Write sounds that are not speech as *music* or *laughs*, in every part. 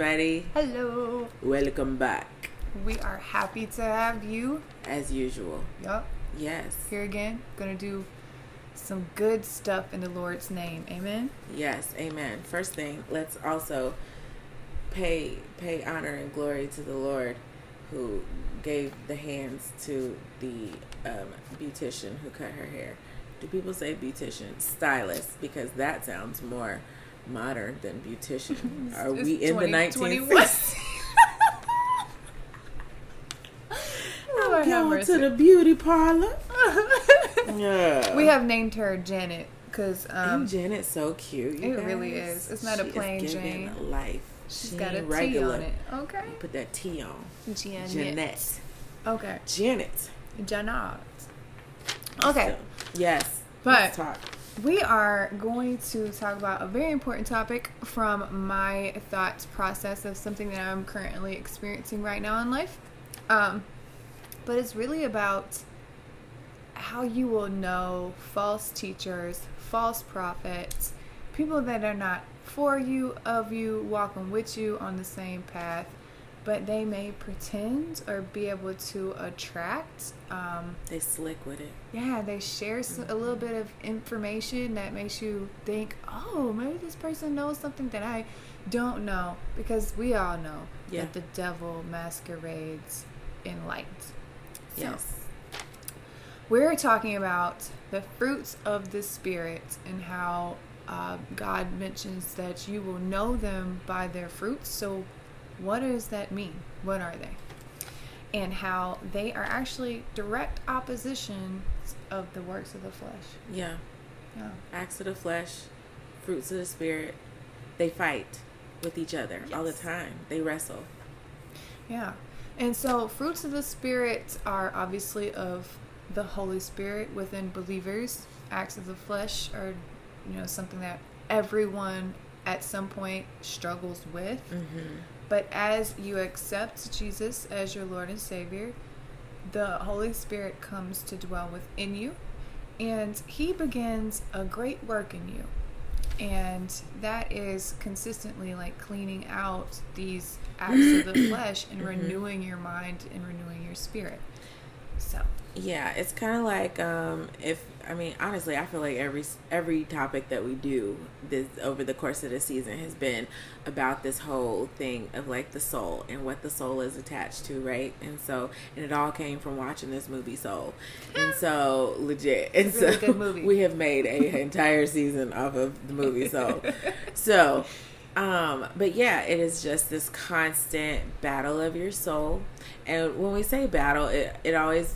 Everybody. Hello. Welcome back, We are happy to have you. as usual. Yup. Yes. Here again. Gonna do some good stuff in the Lord's name. Amen. Yes. Amen. First thing, let's also pay pay honor and glory to the Lord who gave the hands to the um, beautician who cut her hair. Do people say beautician? Stylist, because that sounds more modern than beautician. *laughs* Are It's we in the 2021. 1960s? Lord *laughs* have Going to the beauty parlor. *laughs* Yeah. we have named her Janet because um, and Janet's so cute. you it really is. It's not a She is plain giving Jane. Life. she's She got a ain't T regular. on it. Okay. Put that T on. Janet. Jeanette. Okay. Janet. Janet. Okay. So, yes. But- let's talk. We are going to talk about a very important topic from my thoughts process of something that I'm currently experiencing right now in life. Um, but it's really about how you will know false teachers, false prophets, people that are not for you, of you, walking with you on the same path, but they may pretend or be able to attract. Um, They slick with it. yeah, they share a little bit of information that makes you think, oh, maybe this person knows something that I don't know. Because we all know Yeah. that the devil masquerades in light. So, Yes. we're talking about the fruits of the Spirit and how uh, God mentions that you will know them by their fruits. So, what does that mean? What are they? And how they are actually direct opposition of the works of the flesh. Yeah. Yeah. Acts of the flesh, fruits of the spirit. They fight with each other all the time. They wrestle. Yeah. And so, fruits of the Spirit are obviously of the Holy Spirit within believers. Acts of the flesh are, you know, something that everyone at some point struggles with. Mm-hmm. But as you accept Jesus as your Lord and Savior, the Holy Spirit comes to dwell within you, and He begins a great work in you. And that is consistently like cleaning out these acts of the *clears throat* flesh and renewing your mind and renewing your spirit. So, Yeah, it's kind of like um, if I mean honestly, I feel like every every topic that we do this over the course of the season has been about this whole thing of like the soul and what the soul is attached to, right? And so, and it all came from watching this movie Soul, and so legit, and It's a really so good movie. *laughs* we have made a entire season off of the movie Soul. *laughs* so, um, but yeah, it is just this constant battle of your soul. And when we say battle, it, it always,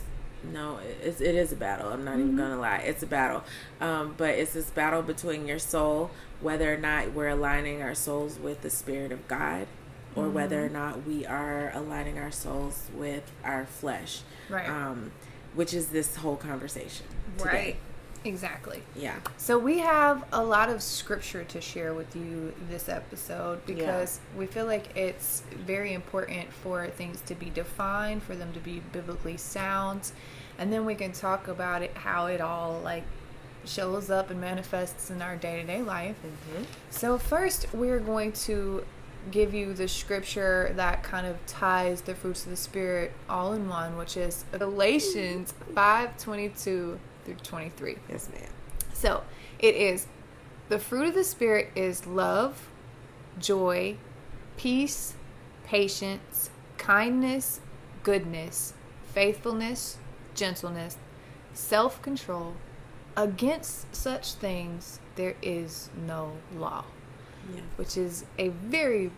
no, it's, it is a battle. I'm not even going to lie. It's a battle. Um, but it's this battle between your soul, whether or not we're aligning our souls with the Spirit of God, or whether or not we are aligning our souls with our flesh. Right. Um, which is this whole conversation. Today. right. Exactly. Yeah. So we have a lot of scripture to share with you this episode because we feel like it's very important for things to be defined, for them to be biblically sound, and then we can talk about it how it all like shows up and manifests in our day-to-day life. Mm-hmm. So first we're going to give you the scripture that kind of ties the fruits of the spirit all in one, which is Galatians 5:22 through 23. Yes, ma'am. So it is the fruit of the Spirit is love, joy, peace, patience, kindness, goodness, faithfulness, gentleness, self control. Against such things there is no law, Yeah. which is a very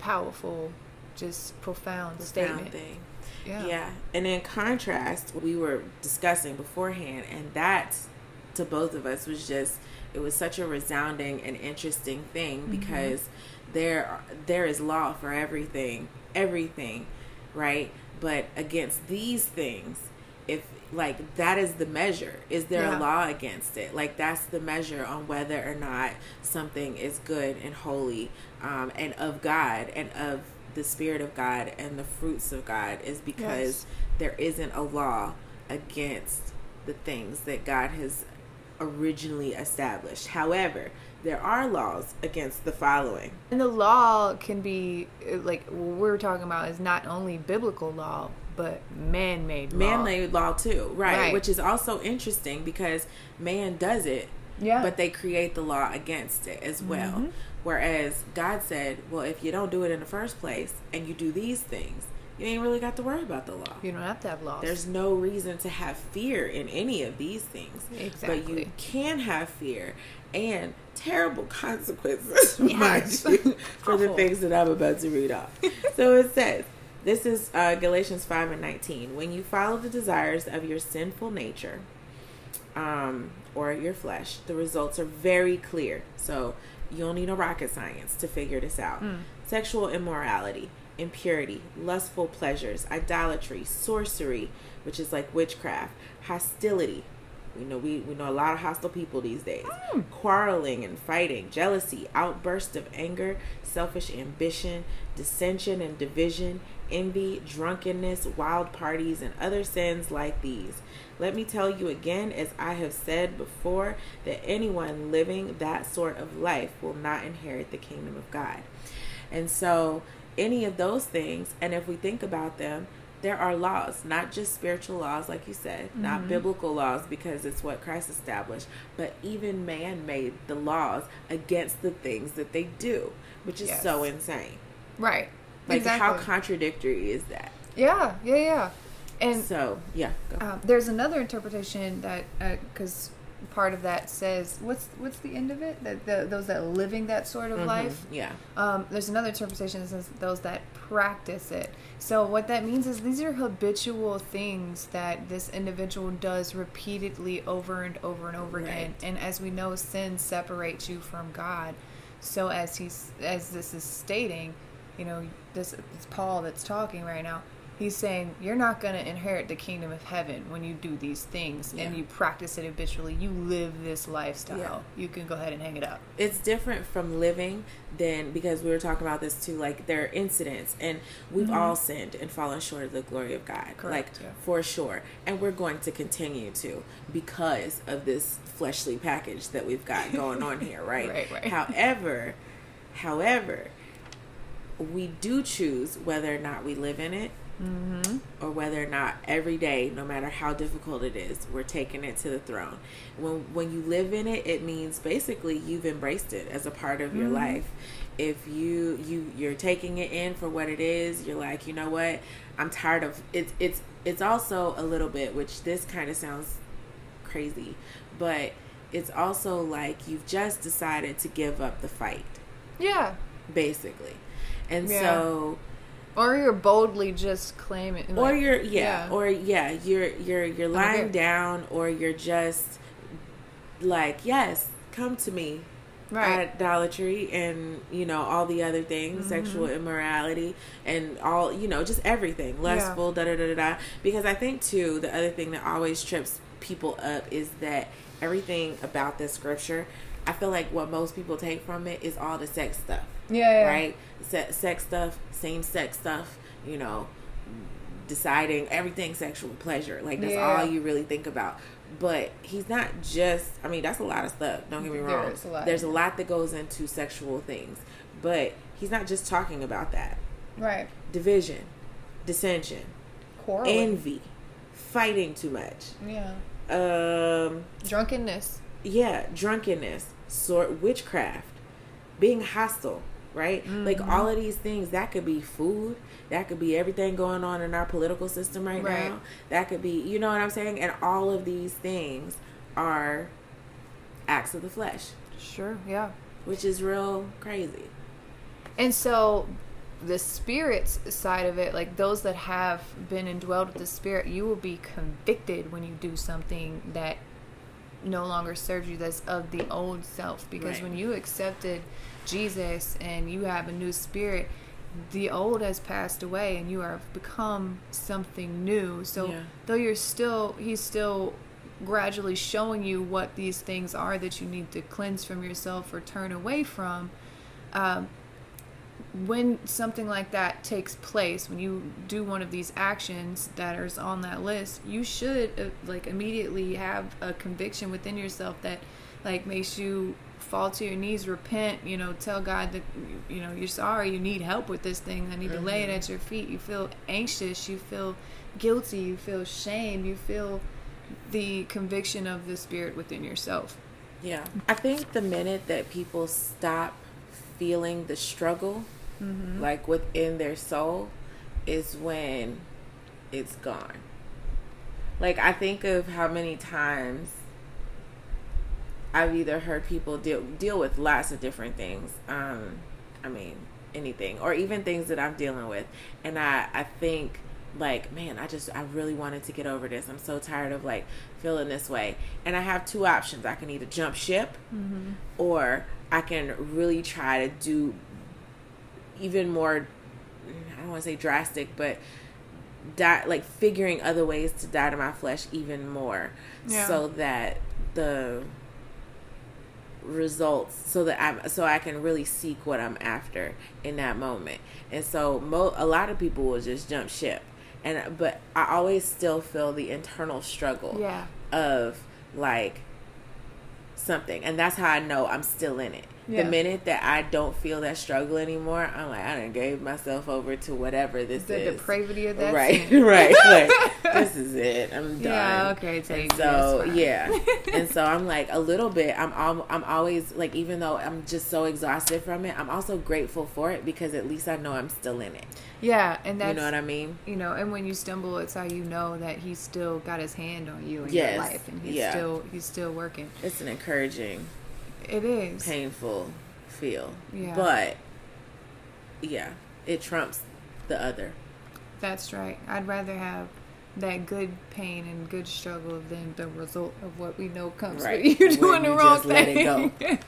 powerful, just profound, statement. thing. Yeah. Yeah. And in contrast, we were discussing beforehand, and that to both of us was just it was such a resounding and interesting thing Mm-hmm. because there there is law for everything, everything, right? But against these things, if like that is the measure, is there Yeah. a law against it? Like that's the measure on whether or not something is good and holy um, and of God and of the spirit of God and the fruits of God is because Yes. there isn't a law against the things that God has originally established. However, there are laws against the following. And the law can be like what we're talking about is not only biblical law, but man-made law. Man-made law too, right? Right. Which is also interesting because man does it, Yeah. but they create the law against it as well. Mm-hmm. Whereas God said, well, if you don't do it in the first place and you do these things, you ain't really got to worry about the law. you don't have to have laws. There's no reason to have fear in any of these things. But you can have fear and terrible *laughs* consequences, *laughs* mind Yes. you, *laughs* for the things that I'm about to read off. so it says, this is uh, Galatians 5 and 19. When you follow the desires of your sinful nature um, or your flesh, the results are very clear. So you don't need no rocket science to figure this out. Sexual immorality, impurity, lustful pleasures, idolatry, sorcery, which is like witchcraft, hostility. We know we, we know a lot of hostile people these days. Quarreling and fighting, jealousy, outbursts of anger, selfish ambition, dissension and division, envy, drunkenness, wild parties, and other sins like these. Let me tell you again, as I have said before, that anyone living that sort of life will not inherit the kingdom of God. And so, any of those things, and if we think about them, there are laws, not just spiritual laws, like you said, not mm-hmm. biblical laws because it's what Christ established, but even man made the laws against the things that they do, which is Yes. so insane. right. Like, how contradictory is that? yeah, yeah, yeah. And So, yeah, go. um, there's another interpretation that because part of that says what's what's the end of it that the, those that are living that sort of life Mhm, Yeah. um, there's another interpretation that says those that practice it. So what that means is these are habitual things that this individual does repeatedly over and over and over again. And as we know, sin separates you from God. So as he's as this is stating, you know, this it's Paul that's talking right now. He's saying you're not going to inherit the kingdom of heaven when you do these things and you practice it habitually. You live this lifestyle. Yeah. You can go ahead and hang it up. it's different from living than because we were talking about this too like there are incidents and we've mm-hmm. all sinned and fallen short of the glory of god Correct, like yeah. for sure and we're going to continue to because of this fleshly package that we've got going on here *laughs* right Right, right. however however we do choose whether or not we live in it Mm-hmm. or whether or not every day, no matter how difficult it is, we're taking it to the throne. When when you live in it, it means basically you've embraced it as a part of your life. If you you you're taking it in for what it is, you're like, you know what, I'm tired of it's it's it's also a little bit, which this kind of sounds crazy, but it's also like you've just decided to give up the fight, Yeah. basically, and Yeah. so Or you're boldly just claiming. or you're yeah, yeah. or yeah you're you're you're lying Okay. down or you're just like yes come to me Right. idolatry and you know all the other things Mm-hmm. sexual immorality and all you know just everything lustful da da da da da because i think too the other thing that always trips people up is that everything about this scripture i feel like what most people take from it is all the sex stuff Yeah, yeah. right? Se- sex stuff, same sex stuff, you know, deciding everything sexual pleasure. Like that's Yeah. all you really think about. But he's not just. I mean, that's a lot of stuff. Don't get me wrong. is a lot. There's a lot that goes into sexual things, but he's not just talking about that. Right. Division, dissension, Quarreling. envy, fighting too much. yeah. Um, Drunkenness. yeah, drunkenness, sort witchcraft, being hostile, right? Like mm-hmm. all of these things that could be food, that could be everything going on in our political system right, Right. now. That could be, you know what I'm saying? And all of these things are acts of the flesh, Sure. Yeah. which is real crazy. And so the spirit's side of it, like those that have been indwelled with the spirit, you will be convicted when you do something that no longer serves you that's of the old self. Because Right. when you accepted Jesus and you have a new spirit, the old has passed away and you are become something new. So Yeah. though you're still he's still gradually showing you what these things are that you need to cleanse from yourself or turn away from um, when something like that takes place when you do one of these actions that is on that list you should uh, like immediately have a conviction within yourself that like makes you fall to your knees, repent, you know, tell God that you know you're sorry, you need help with this thing. I need mm-hmm. to lay it mm-hmm. at your feet. You feel anxious, you feel guilty, you feel shame, you feel the conviction of the spirit within yourself. Yeah. I think the minute that people stop feeling the struggle mm-hmm. like within their soul is when it's gone. Like I think of how many times I've either heard people deal deal with lots of different things. Um, I mean, anything, or even things that I'm dealing with, and I I think like, man, I just I really wanted to get over this. I'm so tired of like feeling this way, and I have two options. I can either jump ship, mm-hmm. or I can really try to do even more. I don't want to say drastic, but die like figuring other ways to die to my flesh even more, yeah. so that the results so that I'm so I can really seek what I'm after in that moment. And so mo- a lot of people will just jump ship. And but I always still feel the internal struggle yeah. of like something. And that's how I know I'm still in it. Yeah. The minute that I don't feel that struggle anymore, I'm like, I done gave myself over to whatever this the is. The depravity of that. Right, *laughs* right. *laughs* Like, this is it. I'm done. Yeah, okay. Take so yeah, and so I'm like a little bit. I'm al- I'm always like, even though I'm just so exhausted from it, I'm also grateful for it because at least I know I'm still in it. Yeah, and that's you know what I mean. You know, and when you stumble, it's how you know that he's still got his hand on you in yes. your life, and he's yeah. still he's still working. It's an encouraging it is painful feel. Yeah. But yeah, it trumps the other. That's right. I'd rather have that good pain and good struggle than the result of what we know comes right. with you *laughs* doing the wrong thing. *laughs* right.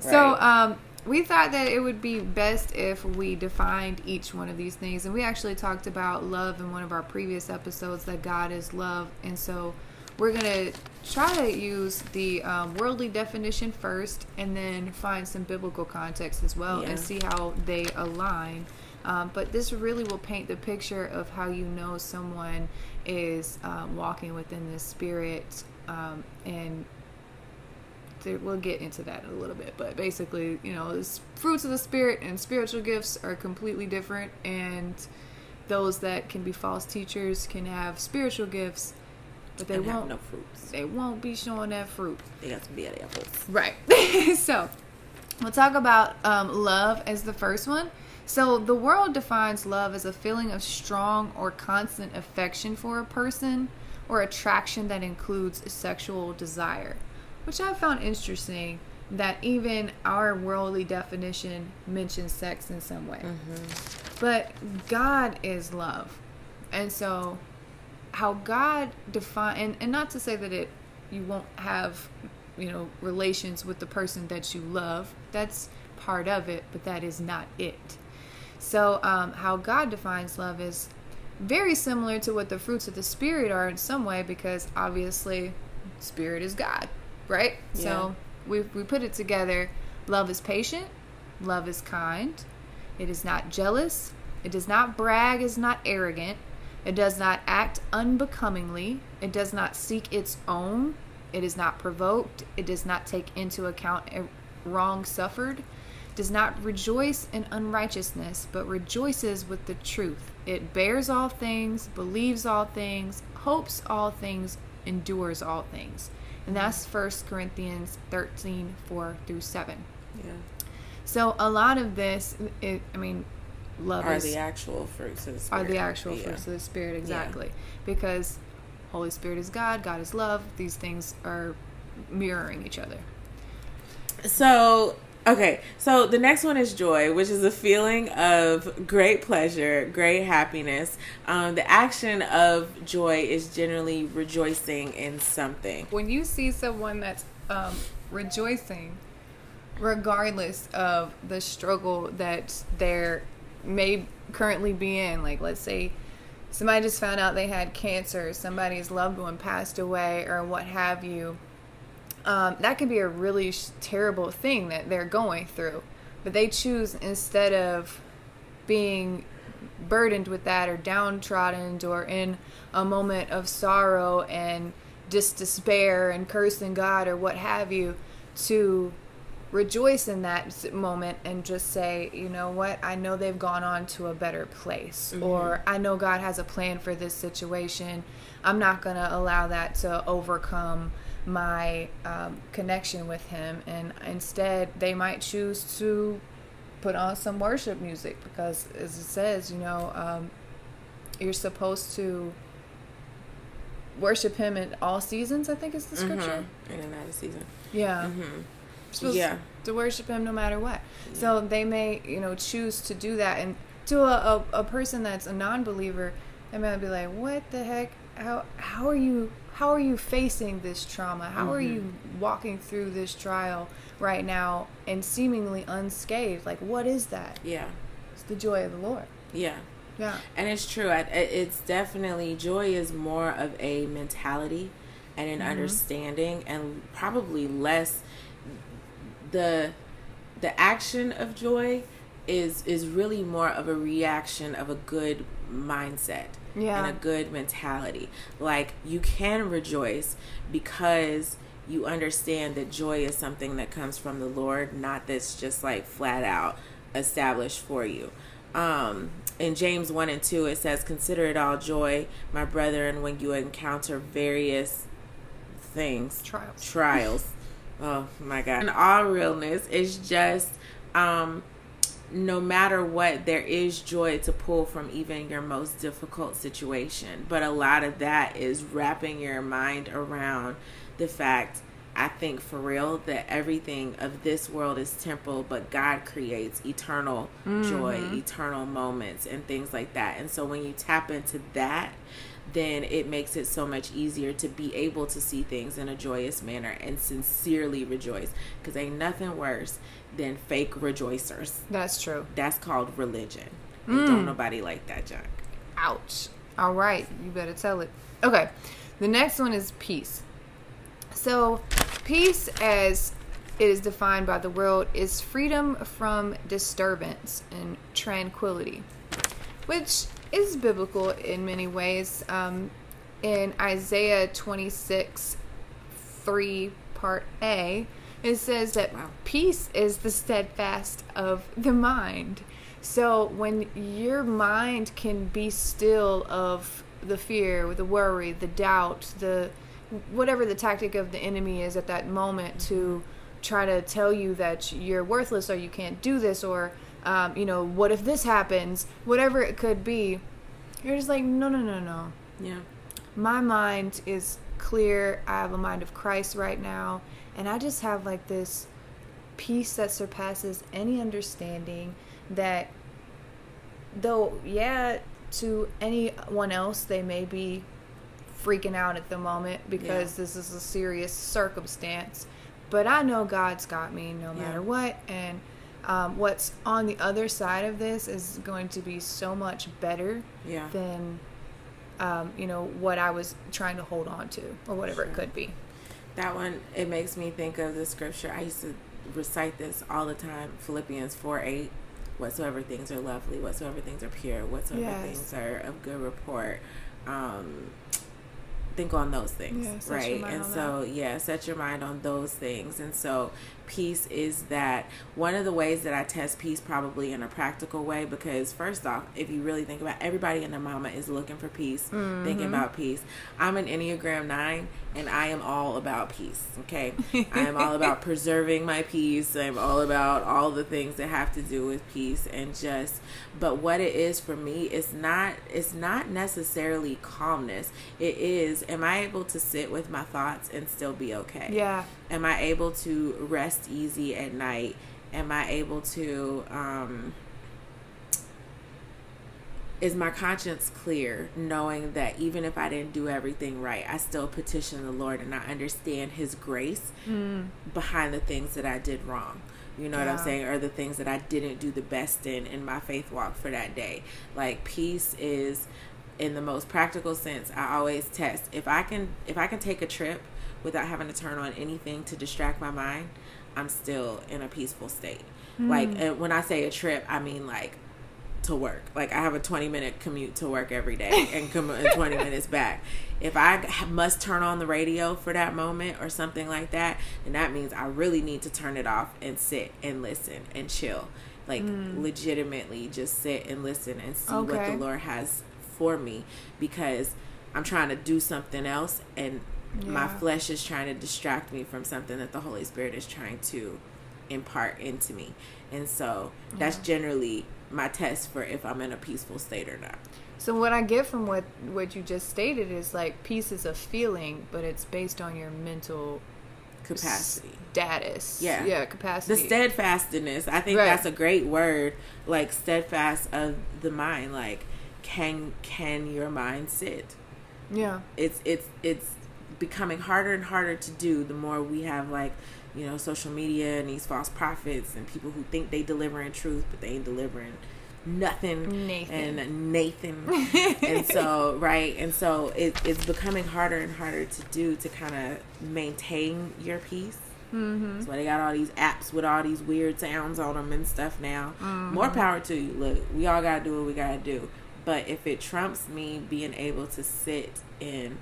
So, um, we thought that it would be best if we defined each one of these things, and we actually talked about love in one of our previous episodes. That God is love, and so we're going to try to use the um, worldly definition first and then find some biblical context as well yeah. and see how they align. Um, but this really will paint the picture of how you know someone is um, walking within the spirit um, and we'll get into that in a little bit but basically you know fruits of the spirit and spiritual gifts are completely different and those that can be false teachers can have spiritual gifts but they won't no fruits. They won't be showing that fruit. They got to some bad apples. Right. *laughs* so we'll talk about um, love as the first one. So the world defines love as a feeling of strong or constant affection for a person or attraction that includes sexual desire, which I found interesting that even our worldly definition mentions sex in some way. Mm-hmm. But God is love. And so how God define and, and not to say that it you won't have you know relations with the person that you love. That's part of it but that is not it. So um, how god defines love is very similar to what the fruits of the spirit are in some way because obviously spirit is god right? Yeah. so we, we put it together. Love is patient. Love is kind. It is not jealous. It does not brag. Is not arrogant it does not act unbecomingly. It does not seek its own. It is not provoked. It does not take into account a wrong suffered. Does not rejoice in unrighteousness, but rejoices with the truth. It bears all things, believes all things, hopes all things, endures all things. And that's 1 Corinthians 13 4 through 7. Yeah. So a lot of this, it, I mean, love are is, the actual fruits of the spirit. Are the actual yeah. fruits of the spirit exactly? Yeah. Because Holy Spirit is God, God is love. These things are mirroring each other. So Okay, so the next one is joy, which is a feeling of great pleasure, great happiness. Um, the action of joy is generally rejoicing in something. When you see someone that's um, rejoicing, regardless of the struggle that they're may currently be in. Like, let's say somebody just found out they had cancer, somebody's loved one passed away, or what have you. Um, that can be a really sh- terrible thing that they're going through. But they choose instead of being burdened with that or downtrodden or in a moment of sorrow and just despair and cursing God or what have you to rejoice in that moment and just say, you know what, I know they've gone on to a better place, mm-hmm. or I know God has a plan for this situation. I'm not going to allow that to overcome my um, connection with Him. And instead, they might choose to put on some worship music because, as it says, you know, um, you're supposed to worship Him in all seasons. I think is the scripture. Mm-hmm. In another season. Yeah. Mm-hmm. Supposed yeah. to worship Him no matter what. So they may, you know, choose to do that, and to a, a, a person that's a non-believer, they might be like, "What the heck? How how are you how are you facing this trauma? How mm-hmm. are you walking through this trial right now and seemingly unscathed? Like, what is that? Yeah. It's the joy of the Lord. Yeah. Yeah. And it's true. It's definitely, joy is more of a mentality and an mm-hmm. understanding and probably less the the action of joy is is really more of a reaction of a good mindset yeah. and a good mentality. Like you can rejoice because you understand that joy is something that comes from the Lord, not that's just like flat out established for you. Um, in James 1 and 2, it says, Consider it all joy, my brethren, when you encounter various things, trials. Trials. Oh my God. In all realness, it's just um, no matter what, there is joy to pull from even your most difficult situation. But a lot of that is wrapping your mind around the fact, I think for real, that everything of this world is temporal, but God creates eternal mm-hmm. joy, eternal moments, and things like that. And so when you tap into that, then it makes it so much easier to be able to see things in a joyous manner and sincerely rejoice. Because ain't nothing worse than fake rejoicers. That's true. That's called religion. Mm. Don't nobody like that junk. Ouch. All right, you better tell it. Okay, the next one is peace. So, peace, as it is defined by the world, is freedom from disturbance and tranquility, which is biblical in many ways. Um, in Isaiah 26 3, part A, it says that wow. peace is the steadfast of the mind. So when your mind can be still of the fear, the worry, the doubt, the whatever the tactic of the enemy is at that moment to try to tell you that you're worthless or you can't do this or um, you know what if this happens? Whatever it could be. You're just like no no no no. Yeah. My mind is clear. I have a mind of christ right now. And I just have like this peace that surpasses any understanding that though yeah to anyone else they may be freaking out at the moment because yeah. this is a serious circumstance. But i know god's got me no matter yeah. what. And um, what's on the other side of this is going to be so much better yeah. than um, you know what i was trying to hold on to or whatever sure. it could be that one, it makes me think of the scripture. I used to recite this all the time Philippians 4 8. Whatsoever things are lovely, whatsoever things are pure, whatsoever yes. things are of good report. Um, think on those things, right? And so, that. yeah, set your mind on those things. And so, peace is that one of the ways that I test peace probably in a practical way because first off, if you really think about it, everybody and their mama is looking for peace, mm-hmm. thinking about peace. I'm an Enneagram 9 and I am all about peace, okay? I am all about *laughs* preserving my peace. I'm all about all the things that have to do with peace and just but what it is for me is not it's not necessarily calmness. It is am I able to sit with my thoughts and still be okay? Yeah. Am I able to rest easy at night? Am I able to um is my conscience clear knowing that even if I didn't do everything right, I still petition the Lord and I understand His grace mm. behind the things that I did wrong. You know yeah. what I'm saying? Or the things that I didn't do the best in in my faith walk for that day. Like peace is in the most practical sense. I always test if I can if I can take a trip without having to turn on anything to distract my mind, I'm still in a peaceful state. Mm. Like when I say a trip, I mean like to work. Like I have a 20 minute commute to work every day *laughs* and come 20 minutes back. If I must turn on the radio for that moment or something like that, then that means I really need to turn it off and sit and listen and chill. Like mm. legitimately just sit and listen and see okay. what the Lord has for me because I'm trying to do something else and yeah. my flesh is trying to distract me from something that the Holy Spirit is trying to impart into me. And so that's yeah. generally my test for if I'm in a peaceful state or not. So what I get from what what you just stated is like peace is a feeling, but it's based on your mental capacity, status. Yeah, yeah, capacity. The steadfastness. I think right. that's a great word. Like steadfast of the mind. Like can can your mind sit? Yeah. It's it's it's becoming harder and harder to do the more we have like you know, social media and these false prophets and people who think they delivering truth, but they ain't delivering nothing. Nathan. And Nathan. and *laughs* so, right. And so it, it's becoming harder and harder to do to kind of maintain your peace. Mm-hmm. That's why they got all these apps with all these weird sounds on them and stuff now. Mm-hmm. More power to you. Look, we all got to do what we got to do. But if it trumps me being able to sit in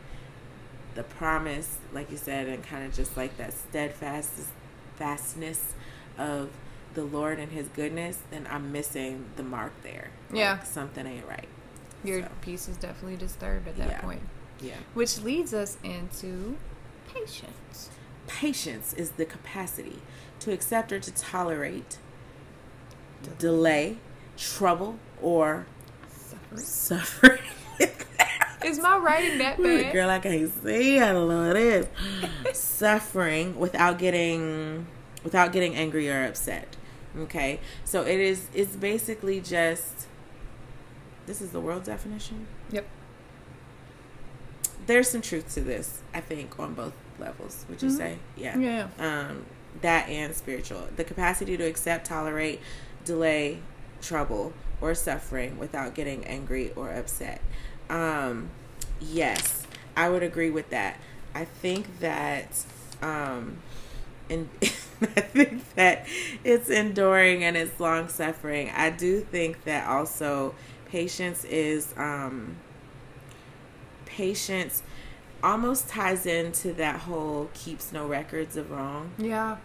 the promise, like you said, and kind of just like that steadfast fastness of the Lord and His goodness, then I'm missing the mark there. Yeah, like something ain't right. Your so. peace is definitely disturbed at that yeah. point. Yeah, which leads us into patience. Patience is the capacity to accept or to tolerate delay, trouble, or suffering. suffering. *laughs* Is my writing that bad? Girl, I can't see. I don't know what it is. Suffering without getting without getting angry or upset. Okay, so it is. It's basically just. This is the world definition. Yep. There's some truth to this, I think, on both levels. Would you mm-hmm. say? Yeah. Yeah. Um, that and spiritual, the capacity to accept, tolerate, delay, trouble, or suffering without getting angry or upset. Um, yes, I would agree with that. I think that, um, and *laughs* I think that it's enduring and it's long suffering. I do think that also patience is, um, patience almost ties into that whole keeps no records of wrong. Yeah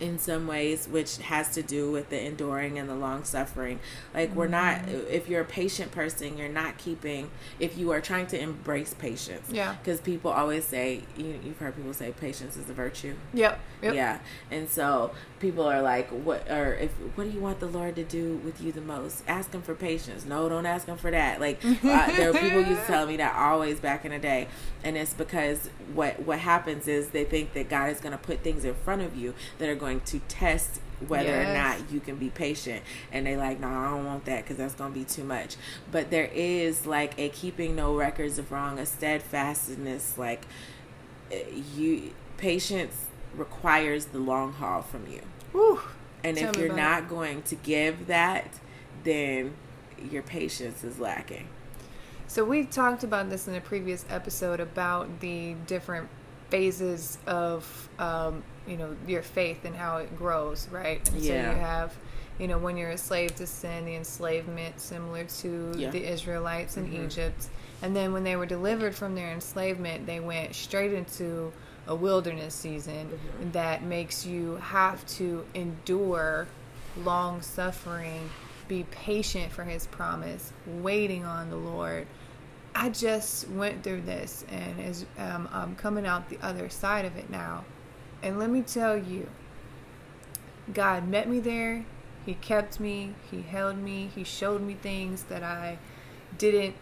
in some ways, which has to do with the enduring and the long suffering. Like, mm-hmm. we're not, mm-hmm. if you're a patient person, you're not keeping, if you are trying to embrace patience. Yeah. Because people always say, you, have heard people say patience is a virtue. Yep. yep. Yeah. And so people are like, what, or if, what do you want the Lord to do with you the most? Ask Him for patience. No, don't ask Him for that. Like, uh, there are people used to tell me that always back in the day. And it's because what, what happens is they think that God is going to put things in front of you that are going to test whether yes. or not you can be patient and they like no i don't want that because that's going to be too much but there is like a keeping no records of wrong a steadfastness like eh, you patience requires the long haul from you Whew. and Tell if you're not it. going to give that then your patience is lacking so we talked about this in a previous episode about the different phases of um, you know your faith and how it grows, right? And yeah. so you have you know when you're a slave to sin, the enslavement similar to yeah. the Israelites in mm-hmm. Egypt, and then when they were delivered from their enslavement, they went straight into a wilderness season mm-hmm. that makes you have to endure long suffering, be patient for His promise, waiting on the Lord. I just went through this, and as um, I'm coming out the other side of it now, and let me tell you, God met me there. He kept me. He held me. He showed me things that I didn't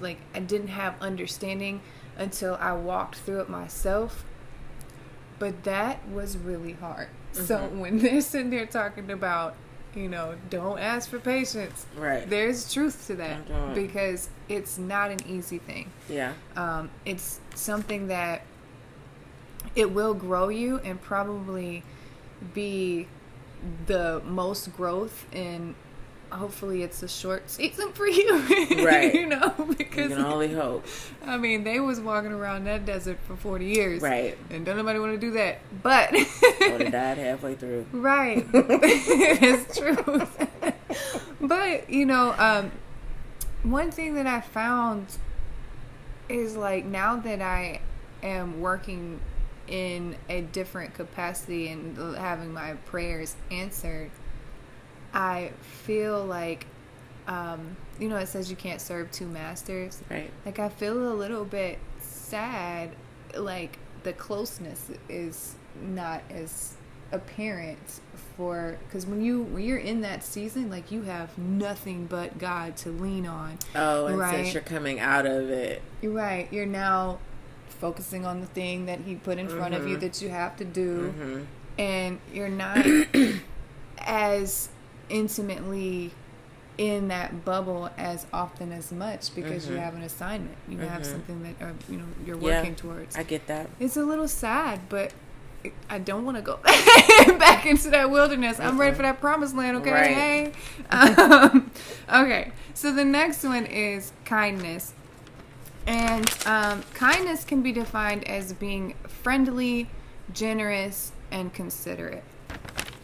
like I didn't have understanding until I walked through it myself. But that was really hard. Mm-hmm. So *laughs* when they're sitting there talking about, you know, don't ask for patience. Right. There's truth to that because it's not an easy thing. Yeah. Um, it's something that it will grow you and probably be the most growth in hopefully it's a short season for you *laughs* right. you know because you can only hope. I mean they was walking around that desert for 40 years. Right. And don't nobody want to do that but would have died halfway through. *laughs* Right. *laughs* It's true. But you know, um, one thing that I found is like now that I am working in a different capacity and having my prayers answered, I feel like, um, you know, it says you can't serve two masters. Right. Like I feel a little bit sad, like the closeness is not as apparent for because when you when you're in that season like you have nothing but god to lean on oh and right? since you're coming out of it you're right you're now focusing on the thing that he put in front mm-hmm. of you mm-hmm. that you have to do mm-hmm. and you're not *clears throat* as intimately in that bubble as often as much because mm-hmm. you have an assignment you have mm-hmm. something that uh, you know you're working yeah, towards i get that it's a little sad but I don't want to go *laughs* back into that wilderness. I'm ready for that promised land. Okay, right. hey. *laughs* Um, okay, so the next one is kindness, and um, kindness can be defined as being friendly, generous, and considerate.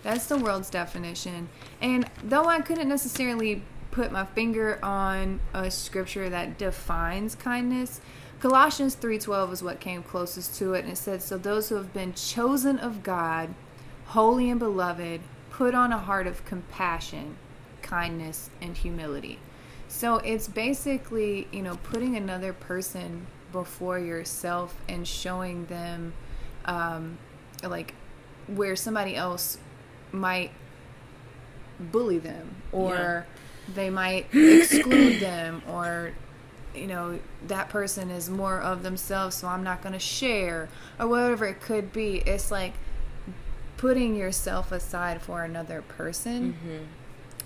That's the world's definition. And though I couldn't necessarily put my finger on a scripture that defines kindness, Colossians 3:12 is what came closest to it and it said so those who have been chosen of God holy and beloved put on a heart of compassion kindness and humility so it's basically you know putting another person before yourself and showing them um, like where somebody else might bully them or yeah. they might exclude them or you know that person is more of themselves so i'm not going to share or whatever it could be it's like putting yourself aside for another person mm-hmm.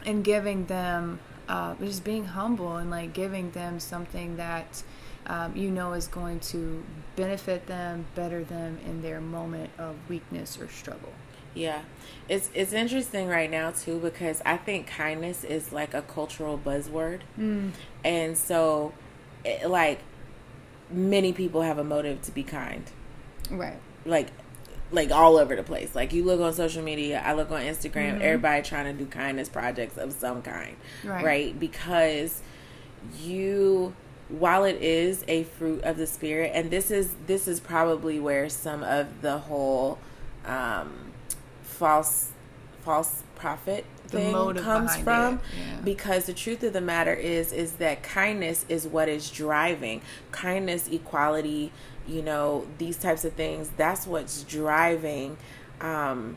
and giving them uh, just being humble and like giving them something that um, you know is going to benefit them better them in their moment of weakness or struggle yeah. It's it's interesting right now too because I think kindness is like a cultural buzzword. Mm. And so it, like many people have a motive to be kind. Right. Like like all over the place. Like you look on social media, I look on Instagram, mm-hmm. everybody trying to do kindness projects of some kind. Right. right? Because you while it is a fruit of the spirit and this is this is probably where some of the whole um false false prophet thing comes from yeah. because the truth of the matter is is that kindness is what is driving kindness equality you know these types of things that's what's driving um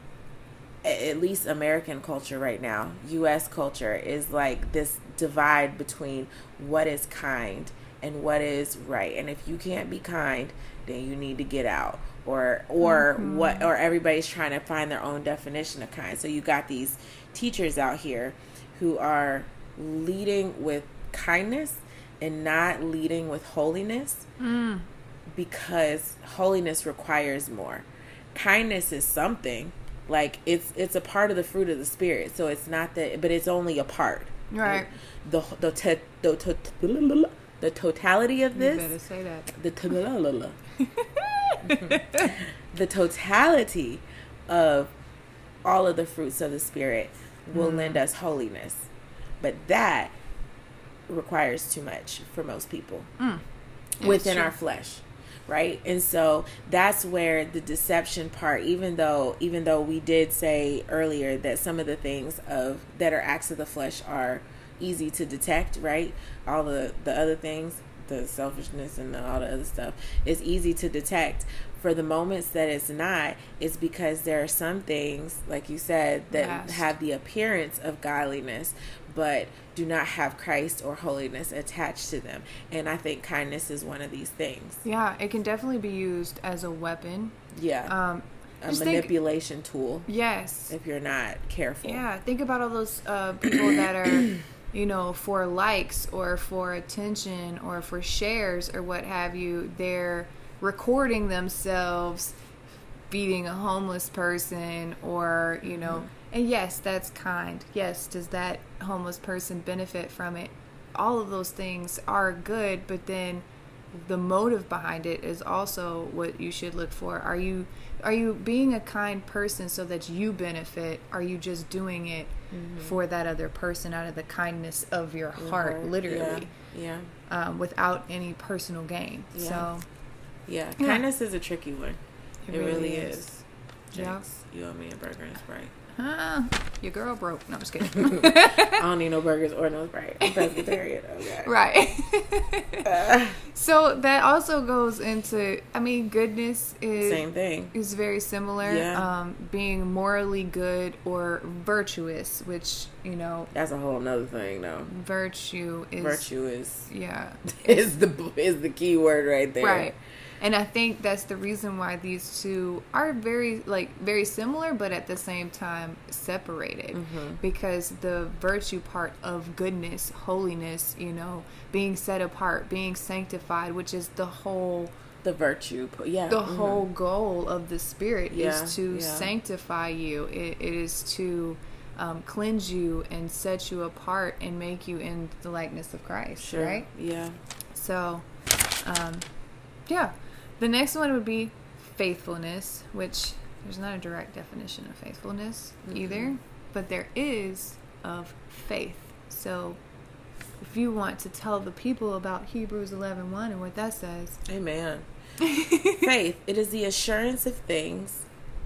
at least American culture right now, US culture is like this divide between what is kind and what is right. And if you can't be kind, then you need to get out or or mm-hmm. what or everybody's trying to find their own definition of kind. So you got these teachers out here who are leading with kindness and not leading with holiness mm. Because holiness requires more. Kindness is something like it's it's a part of the fruit of the spirit. So it's not that but it's only a part. Right. The the the, the, the totality of this. You better say that. The *laughs* the totality of all of the fruits of the spirit will mm. lend us holiness. But that requires too much for most people mm. within our flesh right? And so that's where the deception part even though even though we did say earlier that some of the things of that are acts of the flesh are easy to detect right? All the the other things the selfishness and all the other stuff is easy to detect. For the moments that it's not, it's because there are some things, like you said, that have the appearance of godliness, but do not have Christ or holiness attached to them. And I think kindness is one of these things. Yeah, it can definitely be used as a weapon. Yeah. Um, a manipulation think, tool. Yes. If you're not careful. Yeah. Think about all those uh, people that are *clears throat* you know, for likes or for attention or for shares or what have you, they're recording themselves feeding a homeless person or, you know, mm-hmm. And yes, that's kind. Yes, does that homeless person benefit from it? All of those things are good, but then the motive behind it is also what you should look for. Are you are you being a kind person so that you benefit? Are you just doing it mm-hmm. for that other person out of the kindness of your heart, mm-hmm. literally? Yeah. yeah. Um, without any personal gain. Yeah. So. Yeah. yeah. Kindness is a tricky one. It, it really, really, is. is. Yeah. You owe me a burger and Sprite. Huh? Your girl broke. No, I'm just kidding. *laughs* I don't need no burgers or no Sprite. I'm. *laughs* Okay. Right. uh, *laughs* so that also goes into. I mean, goodness is same thing. Is very similar. Yeah. Um, being morally good or virtuous, which you know. That's a whole nother thing, though. Virtue is. Virtue is. Yeah. Is the is the key word right there. Right and I think that's the reason why these two are very like very similar, but at the same time separated. Mm-hmm. Because the virtue part of goodness, holiness, you know, being set apart, being sanctified, which is the whole the virtue yeah the mm-hmm. whole goal of the spirit yeah, is to yeah. sanctify you it, it is to um, cleanse you and set you apart and make you in the likeness of christ sure. right yeah so um, yeah the next one would be faithfulness, which there's not a direct definition of faithfulness mm-hmm. either, but there is of faith. So if you want to tell the people about Hebrews 11 1 and what that says. Amen. *laughs* faith, it is the assurance of things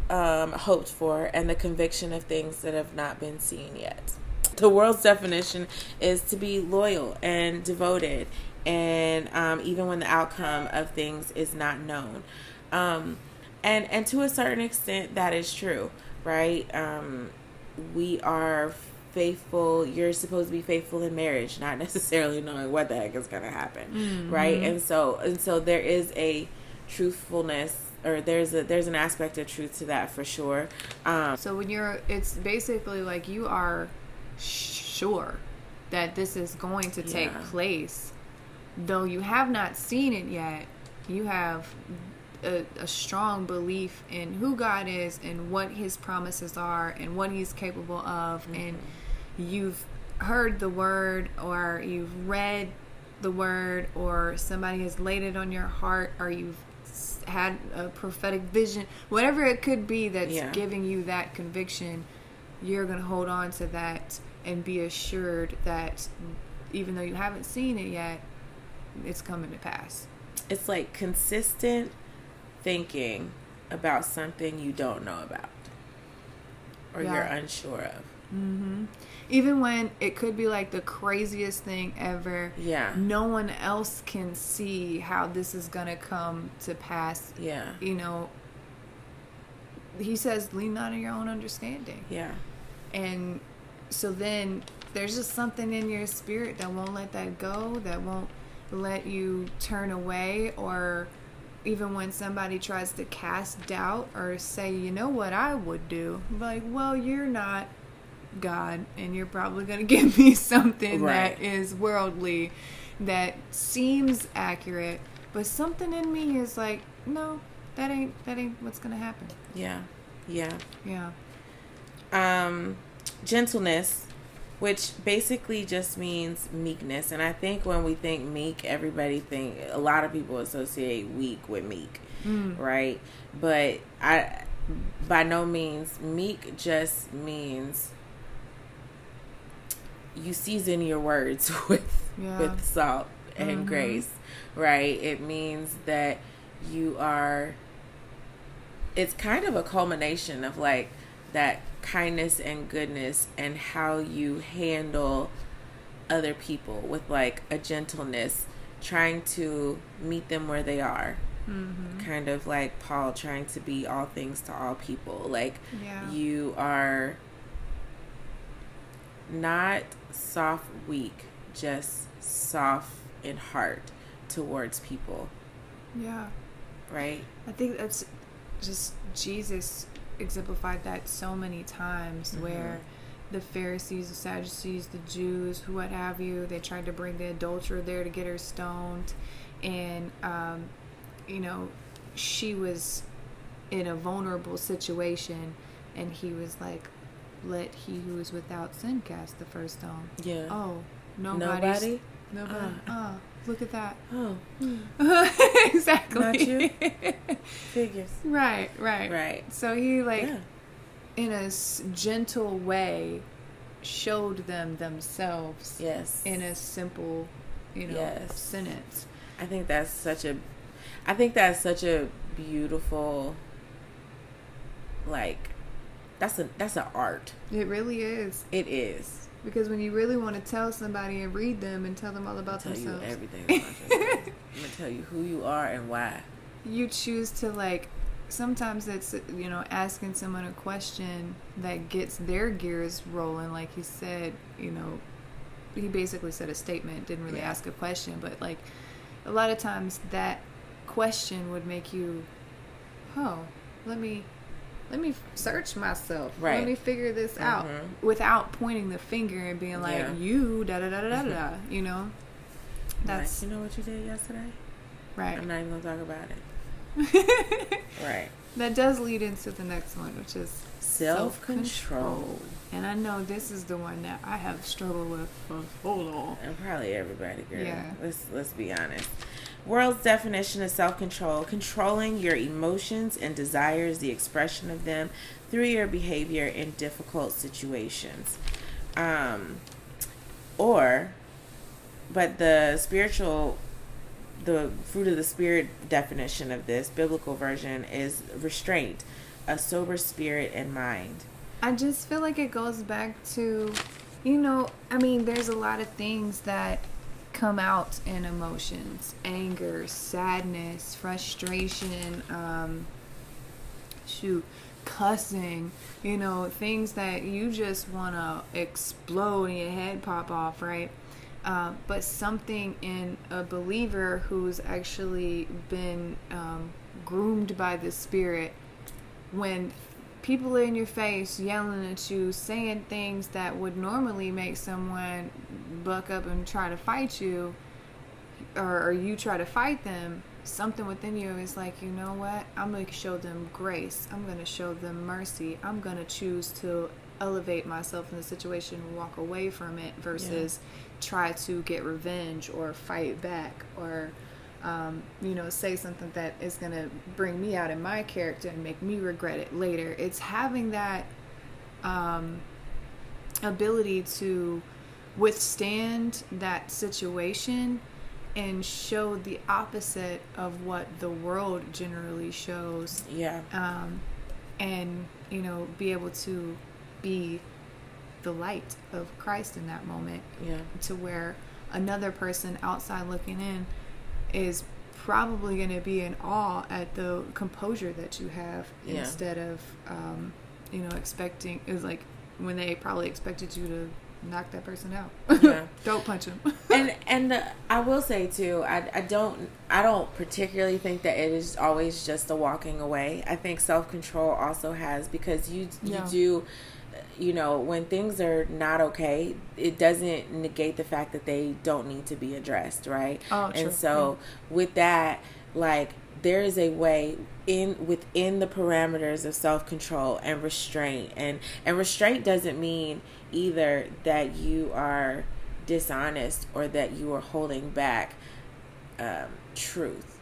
um, hoped for and the conviction of things that have not been seen yet. The world's definition is to be loyal and devoted and um, even when the outcome of things is not known. Um, and and to a certain extent, that is true, right? Um, we are faithful. You're supposed to be faithful in marriage, not *laughs* necessarily knowing what the heck is going to happen, mm-hmm. right? And so and so there is a truthfulness or there's a there's an aspect of truth to that for sure. Um, so when you're, it's basically like you are sure that this is going to take yeah. place though you have not seen it yet, you have a, a, strong belief in who God is and what His promises are and what He's capable of, mm-hmm. and you've heard the word or you've read the word or somebody has laid it on your heart or you've had a prophetic vision, whatever it could be that's yeah. giving you that conviction, you're going to hold on to that and be assured that even though you haven't seen it yet, it's coming to pass. It's like consistent thinking about something you don't know about or yeah. you're unsure of. Mm-hmm. Even when it could be like the craziest thing ever. Yeah. No one else can see how this is going to come to pass. Yeah. You know, he says, lean not on your own understanding. Yeah. And so then there's just something in your spirit that won't let that go, that won't let you turn away or even when somebody tries to cast doubt or say, you know what I would do, like, well, you're not God, and you're probably going *laughs* to give me something right. that is worldly, that seems accurate, but something in me is like, no, that ain't that ain't what's going to happen. Yeah, yeah, yeah. Um, gentleness which basically just means meekness. And I think when we think meek, everybody think a lot of people associate weak with meek, mm. right? But I, by no means, meek just means you season your words *laughs* with yeah. with salt and mm-hmm. grace, right? It means that you are. It's kind of a culmination of like that kindness and goodness and how you handle other people with like a gentleness, trying to meet them where they are. Mm-hmm. Kind of like Paul trying to be all things to all people. Like yeah. you are not soft, weak, just soft in heart towards people. Yeah. Right? I think that's just Jesus exemplified that so many times mm-hmm. where the Pharisees, the Sadducees, the Jews, who what have you, they tried to bring the adulterer there to get her stoned. And, um, you know, she was in a vulnerable situation. And he was like, let he who is without sin cast the first stone. Yeah. Oh, nobody. Nobody. Uh, uh, look at that. Oh, *laughs* exactly. Not you. Figures. Right, right, Right. So he like, Yeah. in a s- gentle way, showed them themselves Yes. in a simple, you know, Yes. sentence. I think that's such a I think that's such a beautiful like that's a that's an art. It really is It is. Because when you really want to tell somebody and read them and tell them all about Tell you themselves, everything about. *laughs* I'm gonna tell you who you are and why. you choose to like sometimes it's you know asking someone a question that gets their gears rolling like he said you know he basically said a statement didn't really Yeah. ask a question but like a lot of times that question would make you oh let me let me search myself Right. let me figure this out Mhm. without pointing the finger and being like Yeah. you da da da da da da you know that's like, you know what you did yesterday? right I'm not even gonna talk about it. *laughs* Right. That does lead into the next one, which is Self control. And I know this is the one that I have struggled with for so long. And probably everybody, girl. Yeah. Let's let's be honest. World's definition of self control controlling your emotions and desires, the expression of them through your behavior in difficult situations. Um, or, but the spiritual, the fruit of the spirit definition of this biblical version is restraint, a sober spirit and mind. I just feel like it goes back to, you know, I mean, there's a lot of things that come out in emotions anger, sadness, frustration, um, shoot, cussing, you know, things that you just want to explode and your head pop off, right? Um, but something in a believer who's actually been um, groomed by the Spirit, when people in your face yelling at you, saying things that would normally make someone buck up and try to fight you, or, or you try to fight them, something within you is like, you know what? I'm going to show them grace. I'm going to show them mercy. I'm going to choose to elevate myself in the situation and walk away from it versus try to get revenge or fight back or um, you know say something that is going to bring me out in my character and make me regret it later it's having that um, ability to withstand that situation and show the opposite of what the world generally shows Yeah. um, and you know be able to be the light of Christ in that moment Yeah. to where another person outside looking in is probably going to be in awe at the composure that you have Yeah. instead of um, you know expecting is like when they probably expected you to knock that person out Yeah. *laughs* don't punch him *laughs* and and the, I will say too, I, I don't I don't particularly think that it is always just a walking away. I think self control also has because you Yeah. you do, you know, when things are not okay, it doesn't negate the fact that they don't need to be addressed, right? Oh, true. And so with that, like there is a way in within the parameters of self control and restraint, and and restraint doesn't mean either that you are dishonest or that you are holding back um, truth.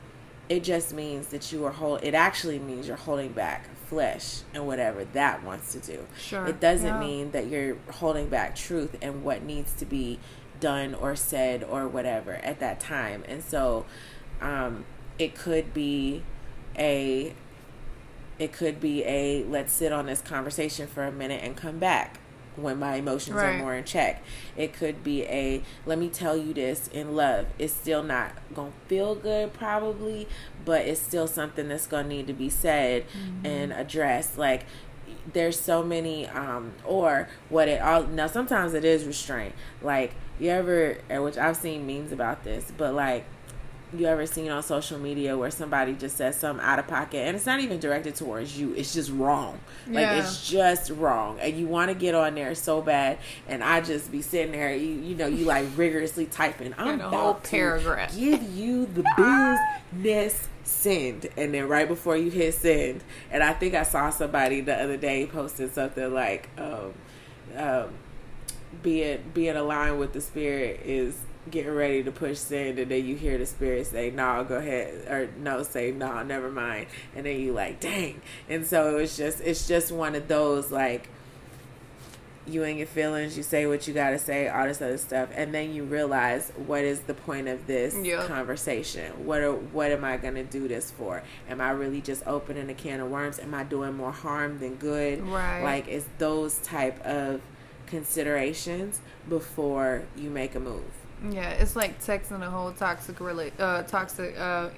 It just means that you are hold. It actually means you're holding back flesh and whatever that wants to do. Sure. It doesn't Yeah. mean that you're holding back truth and what needs to be done or said or whatever at that time. And so, um, it could be a. It could be a let's sit on this conversation for a minute and come back when my emotions are more in check. It could be a let me tell you this in love. It's still not gonna feel good probably, but it's still something that's gonna need to be said and addressed. Like there's so many um or what it all now sometimes it is restraint. Like you ever which I've seen memes about this, but like you ever seen on social media where somebody just says something out of pocket and it's not even directed towards you it's just wrong like Yeah. it's just wrong and you want to get on there so bad and i just be sitting there you, you know you like rigorously typing i'm a about whole paragraph. give you the *laughs* business send and then right before you hit send and i think i saw somebody the other day posted something like um um being being aligned with the spirit is getting ready to push send and then you hear the spirit say no nah, go ahead or no say no nah, never mind and then you like dang. And so it's just it's just one of those like you and your feelings you say what you got to say all this other stuff and then you realize what is the point of this yep. conversation? What are what am i going to do this for? Am i really just opening a can of worms? Am i doing more harm than good? Right. Like it's those type of considerations before you make a move yeah, it's like texting a whole toxic rela- uh, toxic uh,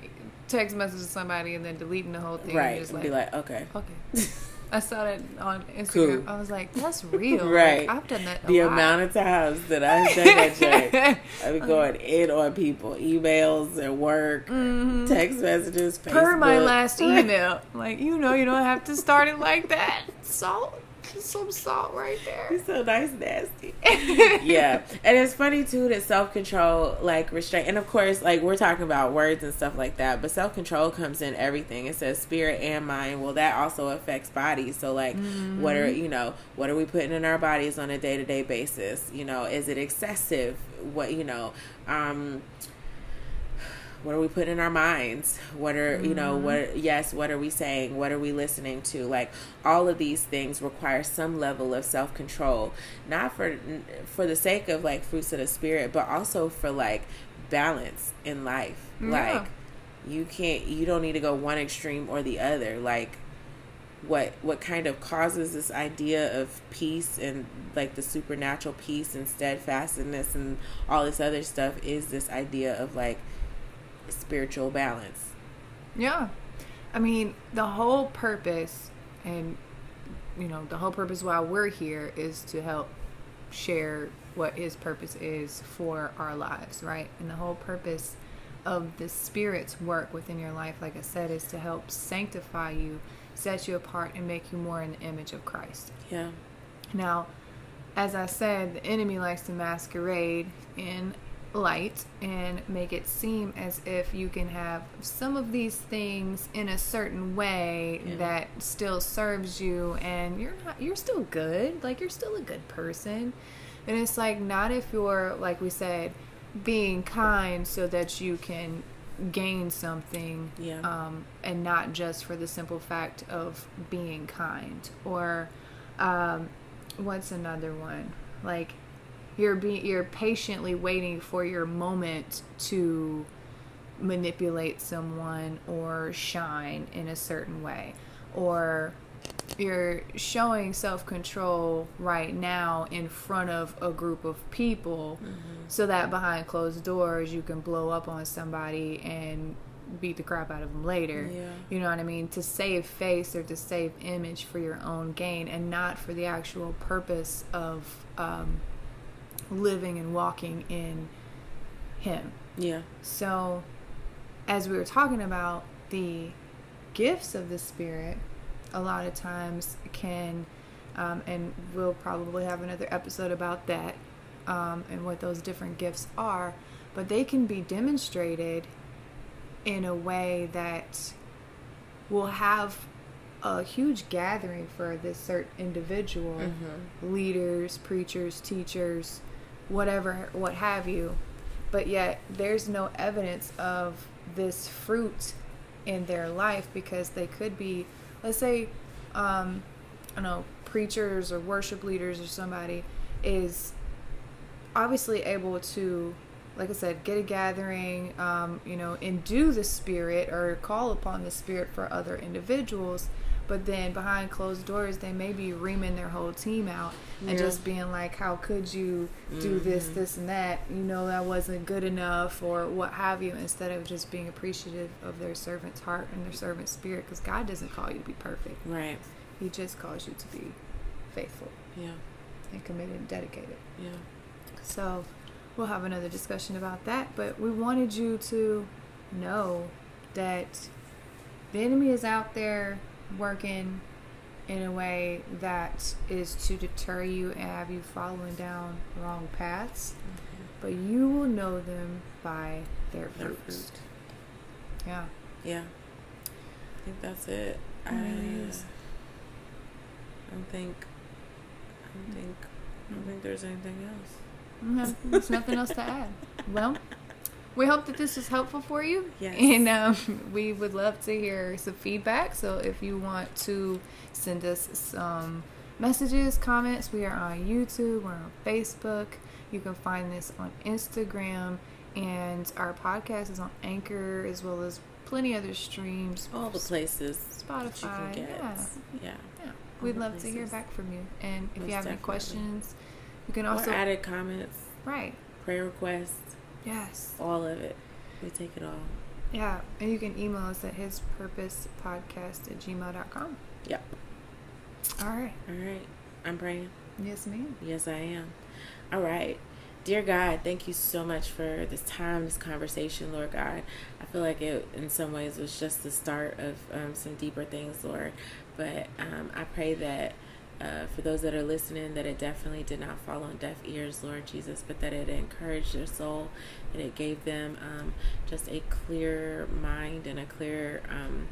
text message to somebody and then deleting the whole thing. Right. And like, be like, okay, okay. I saw that on Instagram. Cool. I was like, that's real. *laughs* right. Like, I've done that. the lot. amount of times that I've done that *laughs* shit. I've been going in on people, emails at work, mm-hmm. text messages, Facebook. Per my last *laughs* email. like, you know, you don't have to start it like that. Salt *laughs* some salt right there. He's so nice, nasty. *laughs* yeah, and it's funny too that self control, like restraint, and of course, like we're talking about words and stuff like that, but self control comes in everything. It says spirit and mind. Well, that also affects bodies. So, like, mm-hmm. what are you know, what are we putting in our bodies on a day to day basis? You know, is it excessive? What you know, um what are we putting in our minds? What are you know what mm-hmm. yes what are we saying? What are we listening to? Like all of these things require some level of self-control. Not for for the sake of like fruits of the spirit but also for like balance in life. Yeah. like you can't you don't need to go one extreme or the other. Like what what kind of causes this idea of peace and like the supernatural peace and steadfastness and all this other stuff is this idea of like spiritual balance. Yeah. I mean, the whole purpose and you know, the whole purpose why we're here is to help share what his purpose is for our lives, right? And the whole purpose of the spirit's work within your life, like I said, is to help sanctify you, set you apart, and make you more in the image of Christ. Yeah. Now, as I said, the enemy likes to masquerade in light and make it seem as if you can have some of these things in a certain way yeah. that still serves you and you're not you're still good like you're still a good person and it's like not if you're like we said being kind so that you can gain something yeah. um, and not just for the simple fact of being kind or um, what's another one like you're being you're patiently waiting for your moment to manipulate someone or shine in a certain way or you're showing self-control right now in front of a group of people mm-hmm. so that behind closed doors you can blow up on somebody and beat the crap out of them later yeah. you know what i mean to save face or to save image for your own gain and not for the actual purpose of um, living and walking in Him. Yeah. So, as we were talking about the gifts of the Spirit, a lot of times can, um, and we'll probably have another episode about that um, and what those different gifts are, but they can be demonstrated in a way that will have a huge gathering for this certain individual mm-hmm. leaders preachers teachers whatever, what have you. But yet, there's no evidence of this fruit in their life because they could be, let's say, um, I don't know, preachers or worship leaders or somebody is obviously able to, like I said, get a gathering, um, you know, and do the spirit or call upon the spirit for other individuals but then behind closed doors they may be reaming their whole team out and yeah. just being like how could you do mm-hmm. this this and that? You know that wasn't good enough or what have you instead of just being appreciative of their servant's heart and their servant's spirit because god doesn't call you to be perfect. Right. He just calls you to be faithful yeah. and committed and dedicated. Yeah. So we'll have another discussion about that but we wanted you to know that the enemy is out there working in a way that is to deter you and have you following down wrong paths. Mm-hmm. But you will know them by their, their fruits. Fruit. Yeah. Yeah. I think that's it. I, I don't think I don't think I don't think there's anything else. No, there's nothing else to add. Well, we hope that this was helpful for you. Yes. And um, we would love to hear some feedback. So if you want to send us some messages, comments, we are on YouTube, we're on Facebook. You can find this on Instagram. And our podcast is on Anchor as well as plenty other streams. All the places Spotify. you can get. Yeah. Yeah. Yeah. We'd love to hear back from you. And if Most you have any questions, you can Or also. added comments, right. prayer requests, Yes. all of it. We take it all. Yeah, and you can email us at hispurposepodcast at gmail.com. Yep. All right. All right. I'm praying. Yes, ma'am. Yes, I am. All right. Dear God, thank you so much for this time, this conversation, Lord God. I feel like it, in some ways, was just the start of um, some deeper things, Lord. But um, I pray that uh, for those that are listening, that it definitely did not fall on deaf ears, Lord Jesus, but that it encouraged their soul, that it gave them um, just a clear mind and a clear um,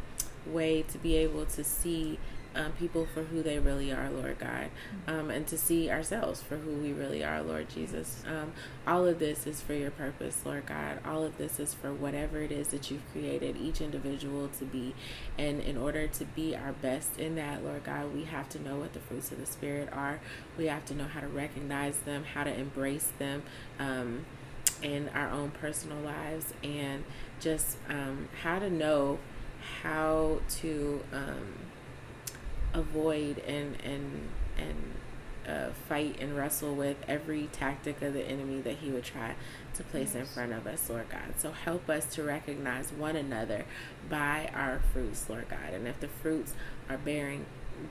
way to be able to see um, people for who they really are, Lord God, um, and to see ourselves for who we really are, Lord Jesus. Um, all of this is for your purpose, Lord God. All of this is for whatever it is that you've created each individual to be. And in order to be our best in that, Lord God, we have to know what the fruits of the Spirit are. We have to know how to recognize them, how to embrace them. Um, in our own personal lives and just um, how to know how to um, avoid and and and uh, fight and wrestle with every tactic of the enemy that he would try to place in front of us, Lord God. So help us to recognize one another by our fruits, Lord God. And if the fruits are bearing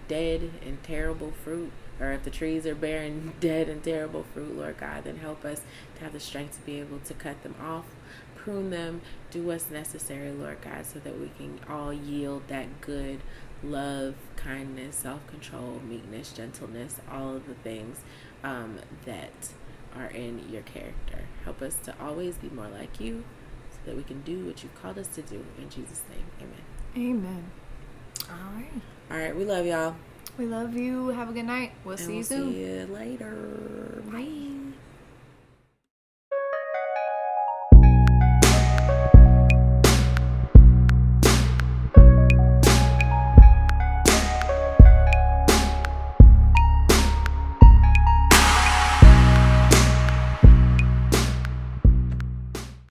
dead and terrible fruit, or if the trees are bearing *laughs* dead and terrible fruit, Lord God, then help us to have the strength to be able to cut them off, prune them, do what's necessary, Lord God, so that we can all yield that good love, kindness, self control, meekness, gentleness, all of the things um, that are in your character. Help us to always be more like you so that we can do what you've called us to do. In Jesus' name, amen. Amen. All right. All right, we love y'all. We love you. Have a good night. We'll and see we'll you soon. see you later. Bye.